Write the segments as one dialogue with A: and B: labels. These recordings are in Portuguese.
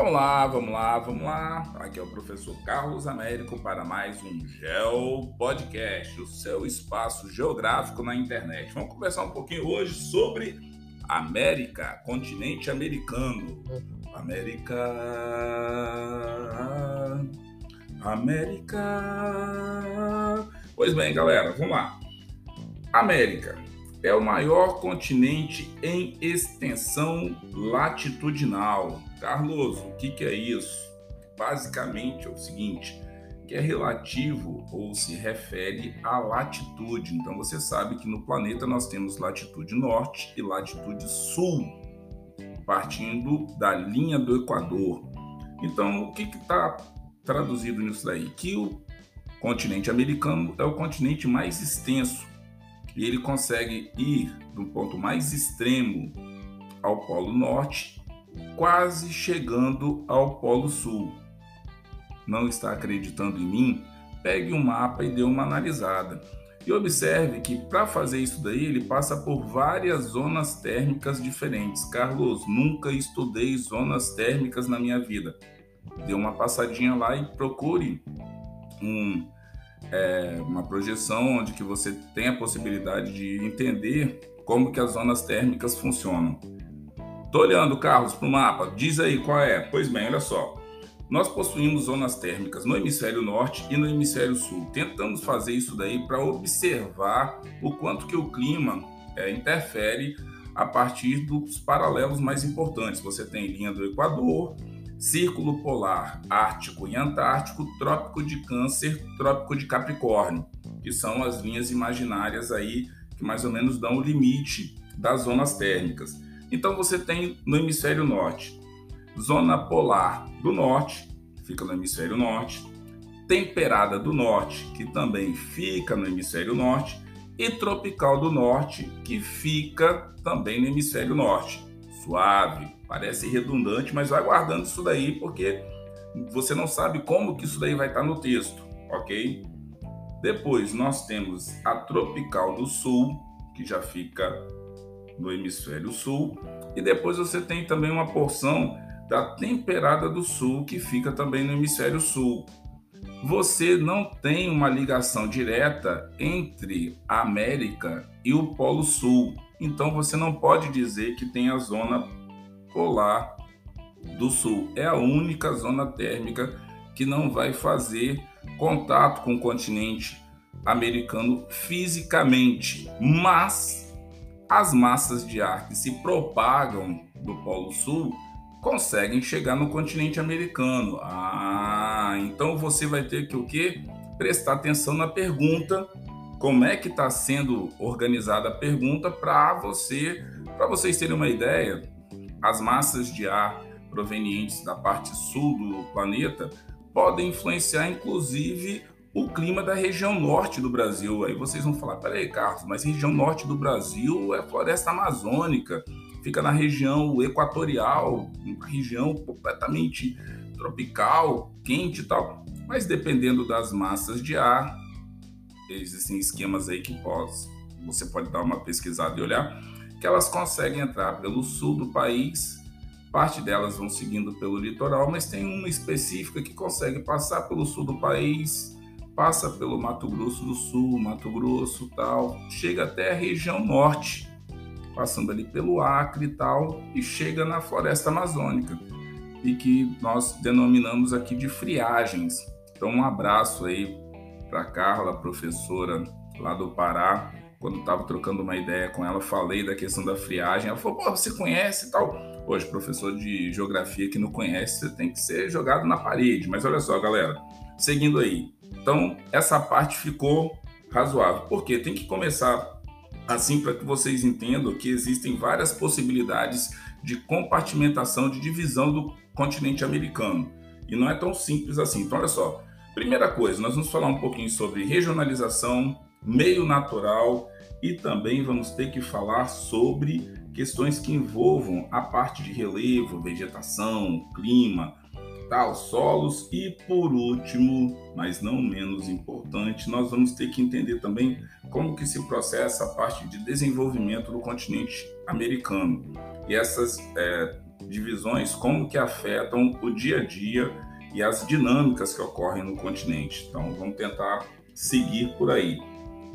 A: Vamos lá, vamos lá, vamos lá. Aqui é o professor Carlos Américo para mais um Geo Podcast, o seu espaço geográfico na internet. Vamos conversar um pouquinho hoje sobre América, continente americano. América. América. Pois bem, galera, vamos lá. América é o maior continente em extensão latitudinal. Carlos, o que, que é isso? Basicamente é o seguinte, que é relativo ou se refere à latitude. Então você sabe que no planeta nós temos latitude norte e latitude sul, partindo da linha do Equador. Então o que está traduzido nisso daí? Que o continente americano é o continente mais extenso e ele consegue ir do ponto mais extremo ao Polo Norte, quase chegando ao Polo Sul. Não está acreditando em mim? Pegue um mapa e dê uma analisada. E observe que para fazer isso daí ele passa por várias zonas térmicas diferentes. Carlos, nunca estudei zonas térmicas na minha vida. Dê uma passadinha lá e procure um é, uma projeção onde que você tem a possibilidade de entender como que as zonas térmicas funcionam. Tô olhando, Carlos, para o mapa. Diz aí qual é. Pois bem, olha só. Nós possuímos zonas térmicas no hemisfério norte e no hemisfério sul. Tentamos fazer isso daí para observar o quanto que o clima é, interfere a partir dos paralelos mais importantes. Você tem linha do Equador, Círculo Polar Ártico e Antártico, Trópico de Câncer, Trópico de Capricórnio, que são as linhas imaginárias aí que mais ou menos dão o limite das zonas térmicas. Então você tem no hemisfério norte, zona polar do norte, fica no hemisfério norte, temperada do norte, que também fica no hemisfério norte, e tropical do norte, que fica também no hemisfério norte. Suave, Parece redundante, mas vai guardando isso daí porque você não sabe como que isso daí vai estar no texto, ok? Depois nós temos a tropical do sul, que já fica no hemisfério sul, e depois você tem também uma porção da temperada do sul, que fica também no hemisfério sul. Você não tem uma ligação direta entre a América e o Polo Sul, então você não pode dizer que tem a zona polar do sul. É a única zona térmica que não vai fazer contato com o continente americano fisicamente, mas as massas de ar que se propagam do Polo Sul conseguem chegar no continente americano. Ah, então você vai ter que o quê? Prestar atenção na pergunta, como é que está sendo organizada a pergunta para você, para vocês terem uma ideia as massas de ar provenientes da parte sul do planeta podem influenciar, inclusive, o clima da região norte do Brasil. Aí vocês vão falar: peraí, Carlos, mas região norte do Brasil é floresta amazônica, fica na região equatorial, uma região completamente tropical, quente e tal. Mas dependendo das massas de ar, existem esquemas aí que pós, você pode dar uma pesquisada e olhar que elas conseguem entrar pelo sul do país, parte delas vão seguindo pelo litoral, mas tem uma específica que consegue passar pelo sul do país, passa pelo Mato Grosso do Sul, Mato Grosso tal, chega até a região norte, passando ali pelo Acre e tal, e chega na floresta amazônica, e que nós denominamos aqui de friagens. Então, um abraço aí para Carla, professora lá do Pará, quando estava trocando uma ideia com ela, falei da questão da friagem. Ela falou: pô, você conhece e tal. Hoje, professor de geografia que não conhece, você tem que ser jogado na parede. Mas olha só, galera, seguindo aí. Então, essa parte ficou razoável. Porque tem que começar assim para que vocês entendam que existem várias possibilidades de compartimentação, de divisão do continente americano. E não é tão simples assim. Então, olha só. Primeira coisa, nós vamos falar um pouquinho sobre regionalização, meio natural e também vamos ter que falar sobre questões que envolvam a parte de relevo, vegetação, clima, tal, solos e por último, mas não menos importante, nós vamos ter que entender também como que se processa a parte de desenvolvimento do continente americano. E essas é, divisões, como que afetam o dia a dia e as dinâmicas que ocorrem no continente. Então, vamos tentar seguir por aí.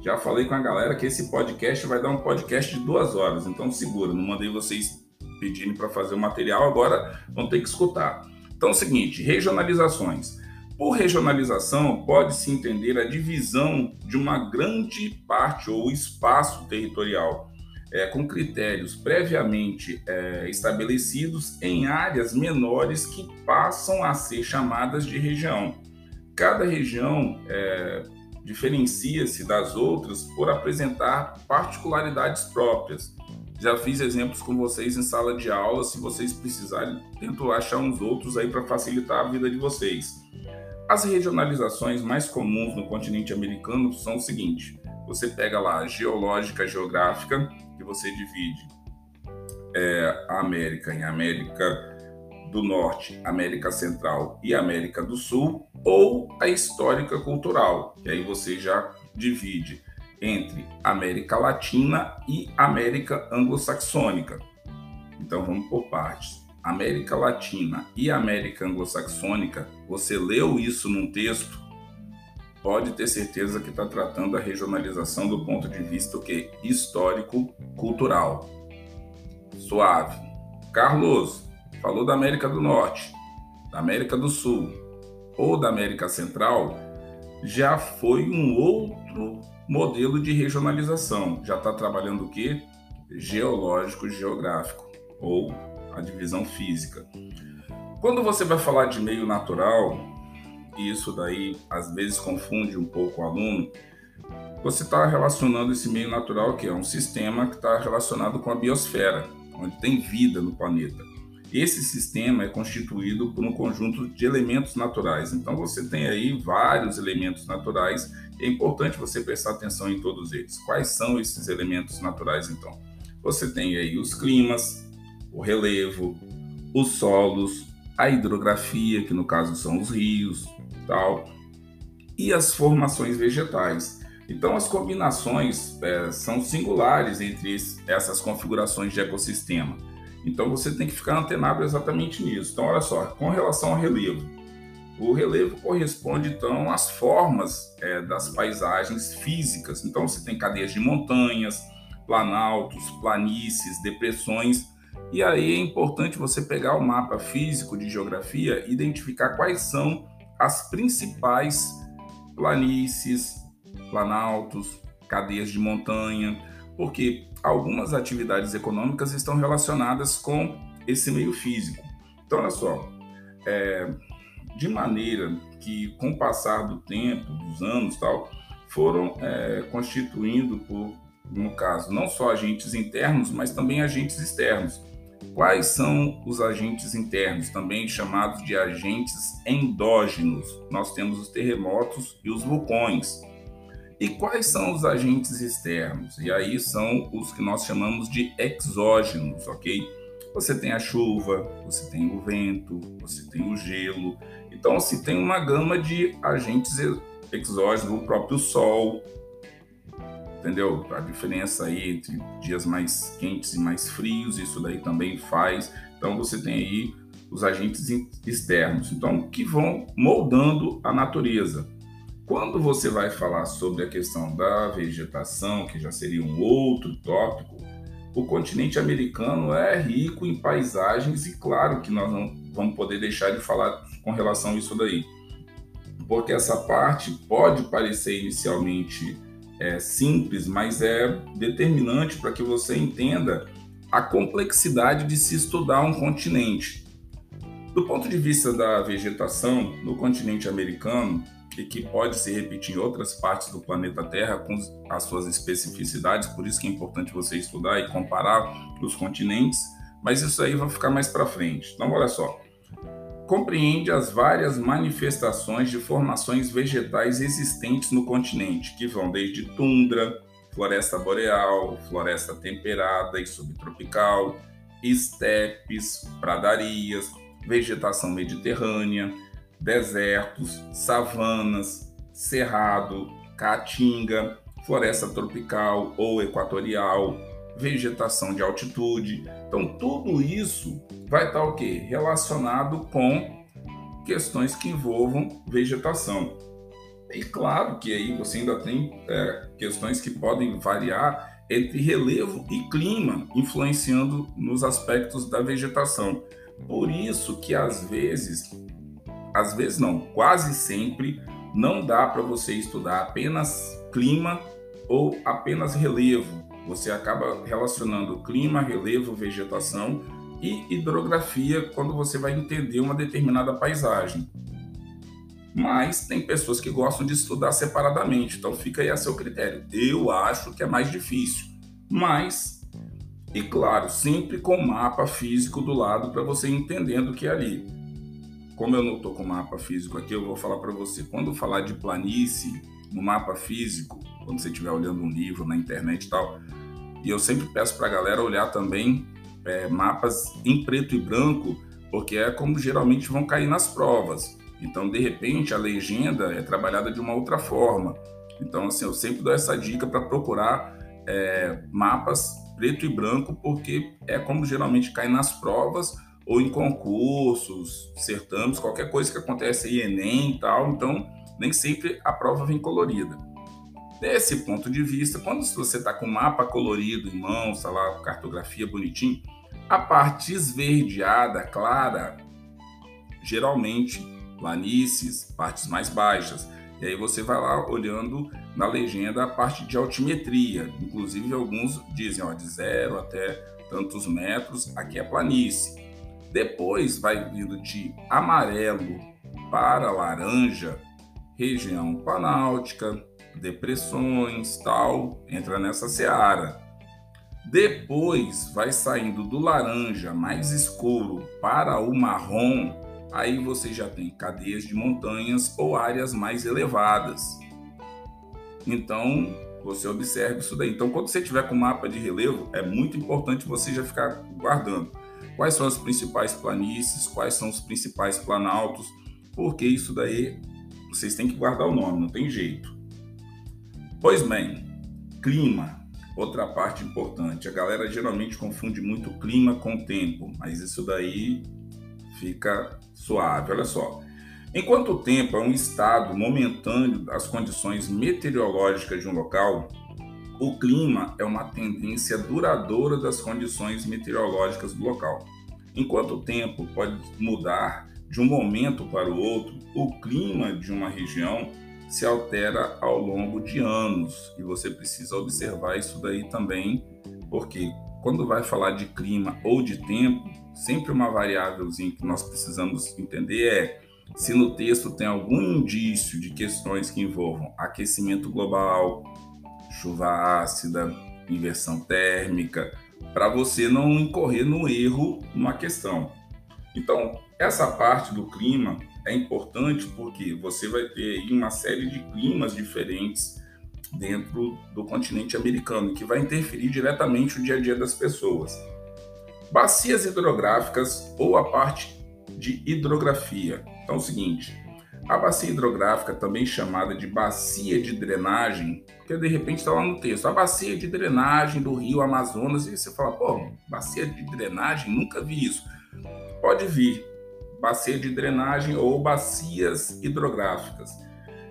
A: Já falei com a galera que esse podcast vai dar um podcast de duas horas, então segura. Não mandei vocês pedirem para fazer o material, agora vão ter que escutar. Então é o seguinte: regionalizações. Por regionalização, pode-se entender a divisão de uma grande parte ou espaço territorial, é, com critérios previamente é, estabelecidos em áreas menores que passam a ser chamadas de região. Cada região é, diferencia-se das outras por apresentar particularidades próprias. Já fiz exemplos com vocês em sala de aula, se vocês precisarem, tento achar uns outros aí para facilitar a vida de vocês. As regionalizações mais comuns no continente americano são o seguinte: você pega lá a geológica geográfica, que você divide é, a América em América do Norte, América Central e América do Sul, ou a histórica cultural, que aí você já divide entre América Latina e América Anglo-Saxônica. Então vamos por partes. América Latina e América Anglo-Saxônica, você leu isso num texto, pode ter certeza que está tratando da regionalização do ponto de vista que histórico-cultural. Suave. Carlos falou da América do Norte, da América do Sul ou da América Central, já foi um outro modelo de regionalização. Já está trabalhando o que? Geológico-geográfico ou a divisão física. Quando você vai falar de meio natural, isso daí às vezes confunde um pouco o aluno, você está relacionando esse meio natural, que é um sistema que está relacionado com a biosfera, onde tem vida no planeta. Esse sistema é constituído por um conjunto de elementos naturais. Então você tem aí vários elementos naturais. É importante você prestar atenção em todos eles. Quais são esses elementos naturais então? Você tem aí os climas, o relevo, os solos, a hidrografia, que no caso são os rios, tal, e as formações vegetais. Então, as combinações é, são singulares entre essas configurações de ecossistema. Então, você tem que ficar antenado exatamente nisso. Então, olha só, com relação ao relevo, o relevo corresponde então às formas é, das paisagens físicas. Então, você tem cadeias de montanhas, planaltos, planícies, depressões e aí é importante você pegar o mapa físico de geografia e identificar quais são as principais planícies, planaltos, cadeias de montanha, porque algumas atividades econômicas estão relacionadas com esse meio físico. Então, olha só, é, de maneira que, com o passar do tempo, dos anos tal, foram é, constituindo por, no caso, não só agentes internos, mas também agentes externos. Quais são os agentes internos, também chamados de agentes endógenos? Nós temos os terremotos e os vulcões. E quais são os agentes externos? E aí são os que nós chamamos de exógenos, ok? Você tem a chuva, você tem o vento, você tem o gelo. Então, se tem uma gama de agentes exógenos, o próprio sol, entendeu? A diferença aí entre dias mais quentes e mais frios, isso daí também faz. Então você tem aí os agentes externos, então que vão moldando a natureza. Quando você vai falar sobre a questão da vegetação, que já seria um outro tópico, o continente americano é rico em paisagens e claro que nós não vamos poder deixar de falar com relação a isso daí. Porque essa parte pode parecer inicialmente é, simples, mas é determinante para que você entenda a complexidade de se estudar um continente. Do ponto de vista da vegetação, no continente americano, e que pode se repetir em outras partes do planeta Terra com as suas especificidades, por isso que é importante você estudar e comparar os continentes, mas isso aí vai ficar mais para frente. Então, olha só compreende as várias manifestações de formações vegetais existentes no continente, que vão desde tundra, floresta boreal, floresta temperada e subtropical, estepes, pradarias, vegetação mediterrânea, desertos, savanas, cerrado, caatinga, floresta tropical ou equatorial, vegetação de altitude. Então, tudo isso vai estar o quê? Relacionado com questões que envolvam vegetação. E claro que aí você ainda tem é, questões que podem variar entre relevo e clima, influenciando nos aspectos da vegetação. Por isso que às vezes, às vezes não, quase sempre não dá para você estudar apenas clima ou apenas relevo. Você acaba relacionando clima, relevo, vegetação e hidrografia quando você vai entender uma determinada paisagem. Mas tem pessoas que gostam de estudar separadamente, então fica aí a seu critério. Eu acho que é mais difícil, mas, e claro, sempre com mapa físico do lado para você entendendo o que é ali. Como eu não estou com mapa físico aqui, eu vou falar para você. Quando falar de planície no mapa físico, quando você estiver olhando um livro na internet e tal, e eu sempre peço para a galera olhar também é, mapas em preto e branco, porque é como geralmente vão cair nas provas. Então, de repente, a legenda é trabalhada de uma outra forma. Então, assim, eu sempre dou essa dica para procurar é, mapas preto e branco, porque é como geralmente cai nas provas ou em concursos, certames, qualquer coisa que acontece aí, Enem e tal. Então, nem sempre a prova vem colorida. Desse ponto de vista, quando você está com o mapa colorido em mãos, tá lá, cartografia bonitinho, a parte esverdeada, clara, geralmente planícies, partes mais baixas. E aí você vai lá olhando na legenda a parte de altimetria. Inclusive, alguns dizem ó, de zero até tantos metros, aqui é planície. Depois vai vindo de amarelo para laranja, região planáltica, depressões, tal, entra nessa seara. Depois vai saindo do laranja mais escuro para o marrom, aí você já tem cadeias de montanhas ou áreas mais elevadas. Então, você observa isso daí. Então, quando você tiver com mapa de relevo, é muito importante você já ficar guardando quais são as principais planícies, quais são os principais planaltos, porque isso daí vocês têm que guardar o nome, não tem jeito. Pois bem, clima, outra parte importante. A galera geralmente confunde muito clima com tempo, mas isso daí fica suave. Olha só. Enquanto o tempo é um estado momentâneo das condições meteorológicas de um local, o clima é uma tendência duradoura das condições meteorológicas do local. Enquanto o tempo pode mudar de um momento para o outro, o clima de uma região se altera ao longo de anos e você precisa observar isso daí também, porque quando vai falar de clima ou de tempo, sempre uma variávelzinha que nós precisamos entender é se no texto tem algum indício de questões que envolvam aquecimento global, chuva ácida, inversão térmica, para você não incorrer no erro numa questão. Então, essa parte do clima é importante porque você vai ter uma série de climas diferentes dentro do continente americano, que vai interferir diretamente no dia a dia das pessoas. Bacias hidrográficas ou a parte de hidrografia. Então é o seguinte, a bacia hidrográfica, também chamada de bacia de drenagem, porque de repente está lá no texto, a bacia de drenagem do rio Amazonas, e você fala, pô, bacia de drenagem? Nunca vi isso. Pode vir, bacia de drenagem ou bacias hidrográficas.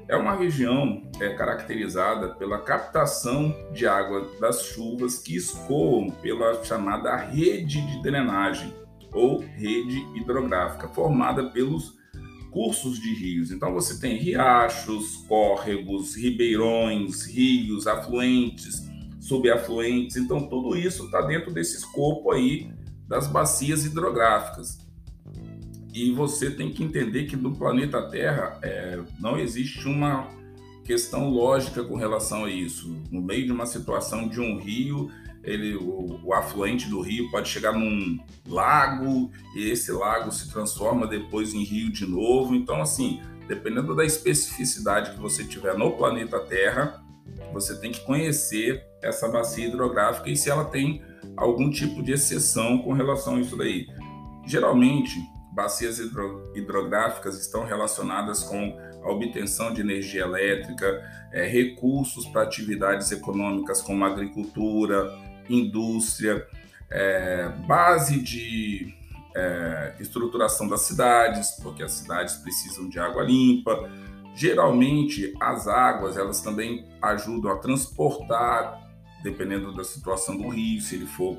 A: É uma região é, caracterizada pela captação de água das chuvas que escoam pela chamada rede de drenagem ou rede hidrográfica, formada pelos cursos de rios. Então você tem riachos, córregos, ribeirões, rios, afluentes, subafluentes. Então tudo isso está dentro desse escopo aí das bacias hidrográficas. E você tem que entender que no planeta Terra é, não existe uma questão lógica com relação a isso. No meio de uma situação de um rio, ele, o, o, afluente do rio pode chegar num lago e esse lago se transforma depois em rio de novo. Então, assim, dependendo da especificidade que você tiver no planeta Terra, você tem que conhecer essa bacia hidrográfica e se ela tem algum tipo de exceção com relação a isso daí. Geralmente, bacias hidro, hidrográficas estão relacionadas com a obtenção de energia elétrica, é, recursos para atividades econômicas como agricultura, indústria, é, base de é, estruturação das cidades, porque as cidades precisam de água limpa. Geralmente, as águas elas também ajudam a transportar, dependendo da situação do rio, se ele for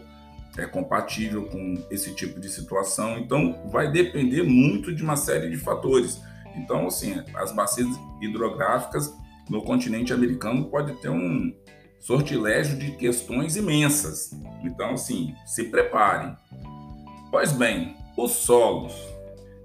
A: é, compatível com esse tipo de situação. Então, vai depender muito de uma série de fatores. Então, assim, as bacias hidrográficas no continente americano pode ter um sortilégio de questões imensas. Então, assim, se preparem. Pois bem, os solos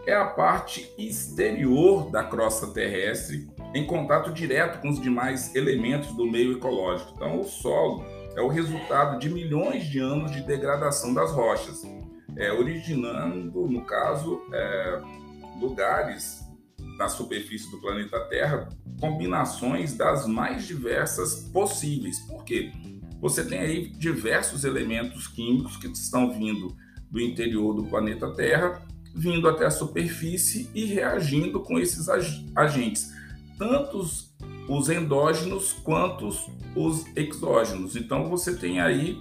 A: é a parte exterior da crosta terrestre em contato direto com os demais elementos do meio ecológico. Então, o solo é o resultado de milhões de anos de degradação das rochas, é, originando, no caso, é, lugares na superfície do planeta Terra, combinações das mais diversas possíveis. Por quê? Você tem aí diversos elementos químicos que estão vindo do interior do planeta Terra, vindo até a superfície e reagindo com esses agentes, tanto os endógenos quanto os exógenos. Então você tem aí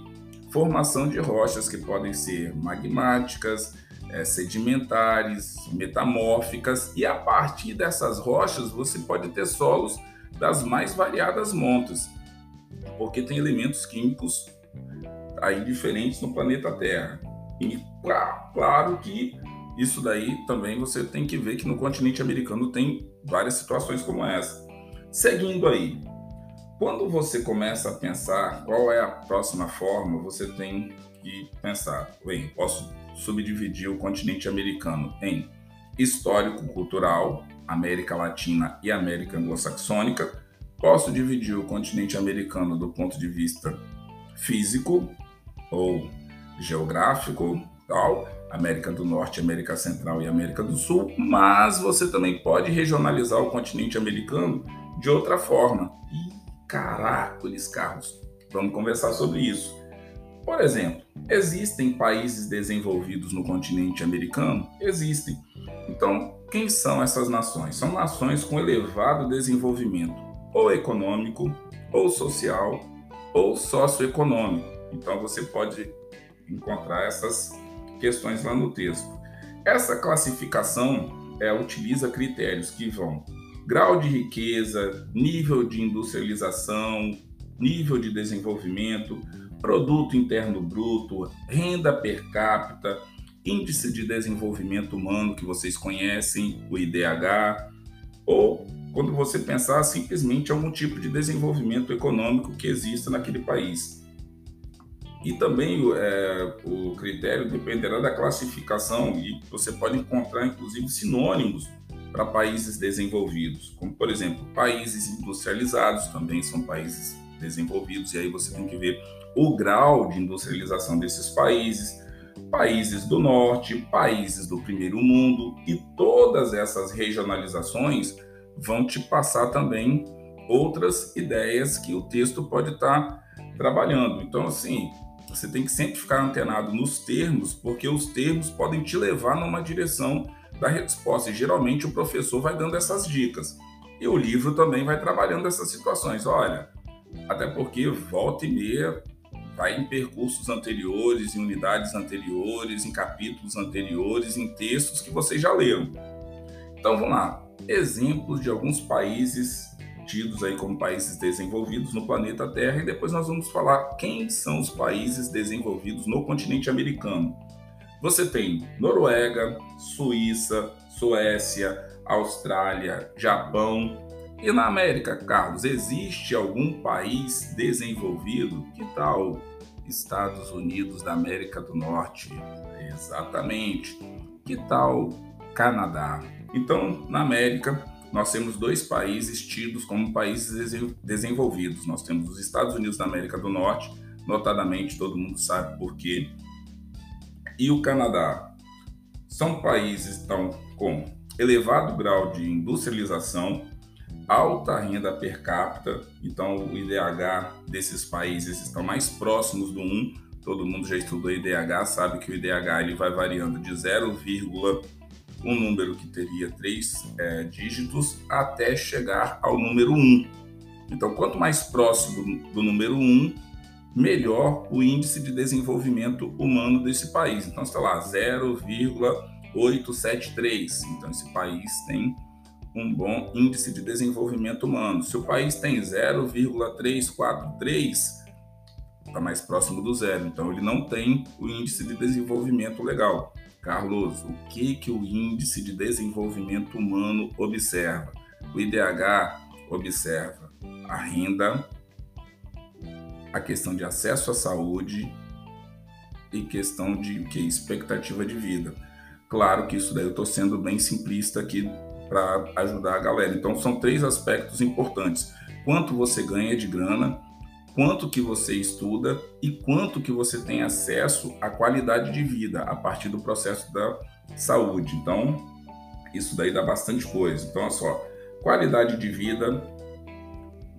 A: formação de rochas que podem ser magmáticas, é, sedimentares, metamórficas, e a partir dessas rochas você pode ter solos das mais variadas montas, porque tem elementos químicos aí diferentes no planeta Terra. E claro que isso daí também você tem que ver que no continente americano tem várias situações como essa. Seguindo aí, quando você começa a pensar qual é a próxima forma, você tem que pensar, bem, posso subdividir o continente americano em histórico-cultural, América Latina e América Anglo-Saxônica. Posso dividir o continente americano do ponto de vista físico ou geográfico, tal, América do Norte, América Central e América do Sul, mas você também pode regionalizar o continente americano de outra forma. E caracoles, Carlos, vamos conversar sobre isso. Por exemplo, existem países desenvolvidos no continente americano? Existem. Então, quem são essas nações? São nações com elevado desenvolvimento, ou econômico, ou social, ou socioeconômico. Então, você pode encontrar essas questões lá no texto. Essa classificação é, utiliza critérios que vão grau de riqueza, nível de industrialização, nível de desenvolvimento, produto interno bruto, renda per capita, índice de desenvolvimento humano que vocês conhecem, o IDH, ou quando você pensar simplesmente algum tipo de desenvolvimento econômico que exista naquele país. E também é, o critério dependerá da classificação e você pode encontrar inclusive sinônimos para países desenvolvidos, como por exemplo países industrializados também são países desenvolvidos e aí você tem que ver o grau de industrialização desses países, países do norte, países do primeiro mundo e todas essas regionalizações vão te passar também outras ideias que o texto pode estar trabalhando. Então, assim, você tem que sempre ficar antenado nos termos, porque os termos podem te levar numa direção da resposta. E geralmente o professor vai dando essas dicas. E o livro também vai trabalhando essas situações. Olha, até porque volta e meia vai em percursos anteriores, em unidades anteriores, em capítulos anteriores, em textos que vocês já leram. Então vamos lá. Exemplos de alguns países tidos aí como países desenvolvidos no planeta Terra e depois nós vamos falar quem são os países desenvolvidos no continente americano. Você tem Noruega, Suíça, Suécia, Austrália, Japão. E na América, Carlos, existe algum país desenvolvido? Que tal Estados Unidos da América do Norte? Exatamente. Que tal Canadá? Então, na América, nós temos dois países tidos como países desenvolvidos. Nós temos os Estados Unidos da América do Norte, notadamente, todo mundo sabe por quê, e o Canadá. São países então, com elevado grau de industrialização, alta renda per capita, então o IDH desses países estão mais próximos do 1. Todo mundo já estudou IDH, sabe que o IDH ele vai variando de 0, um número que teria três é, dígitos até chegar ao número 1. Então, quanto mais próximo do número 1, melhor o índice de desenvolvimento humano desse país. Então, está lá, 0,873. Então, esse país tem um bom índice de desenvolvimento humano. Se o país tem 0,343, está mais próximo do zero. Então, ele não tem o índice de desenvolvimento legal. Carlos, o que, que o índice de desenvolvimento humano observa? O IDH observa a renda, a questão de acesso à saúde e questão de que expectativa de vida. Claro que isso daí eu estou sendo bem simplista aqui para ajudar a galera. Então são três aspectos importantes: quanto você ganha de grana, quanto que você estuda e quanto que você tem acesso à qualidade de vida a partir do processo da saúde. Então isso daí dá bastante coisa. Então olha só, qualidade de vida,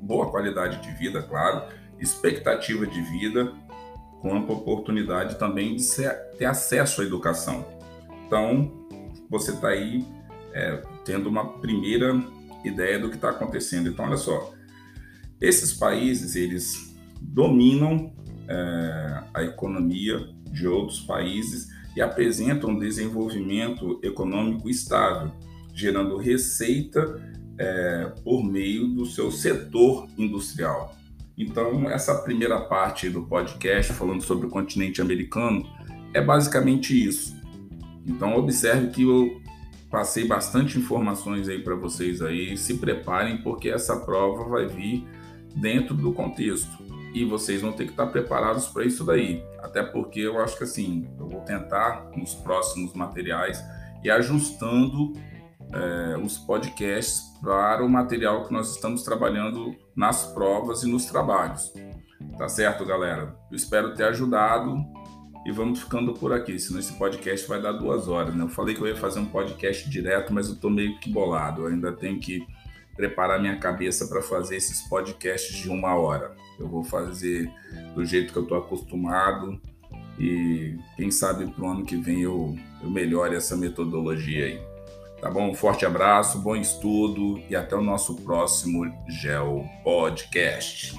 A: boa qualidade de vida, claro expectativa de vida, com oportunidade também de ser, ter acesso à educação. Então, você está aí é, tendo uma primeira ideia do que está acontecendo. Então, olha só, esses países eles dominam é, a economia de outros países e apresentam um desenvolvimento econômico estável, gerando receita é, por meio do seu setor industrial. Então, essa primeira parte do podcast, falando sobre o continente americano, é basicamente isso. Então, observe que eu passei bastante informações aí para vocês aí. Se preparem, porque essa prova vai vir dentro do contexto. E vocês vão ter que estar preparados para isso daí. Até porque eu acho que assim, eu vou tentar nos próximos materiais e ajustando é, os podcasts para o material que nós estamos trabalhando nas provas e nos trabalhos. Tá certo, galera? Eu espero ter ajudado e vamos ficando por aqui, senão esse podcast vai dar duas horas. Né? Eu falei que eu ia fazer um podcast direto, mas eu estou meio que bolado. Eu ainda tenho que preparar minha cabeça para fazer esses podcasts de uma hora. Eu vou fazer do jeito que eu estou acostumado e quem sabe para o ano que vem eu, eu melhore essa metodologia aí. Tá bom? Um forte abraço, bom estudo e até o nosso próximo Gel Podcast.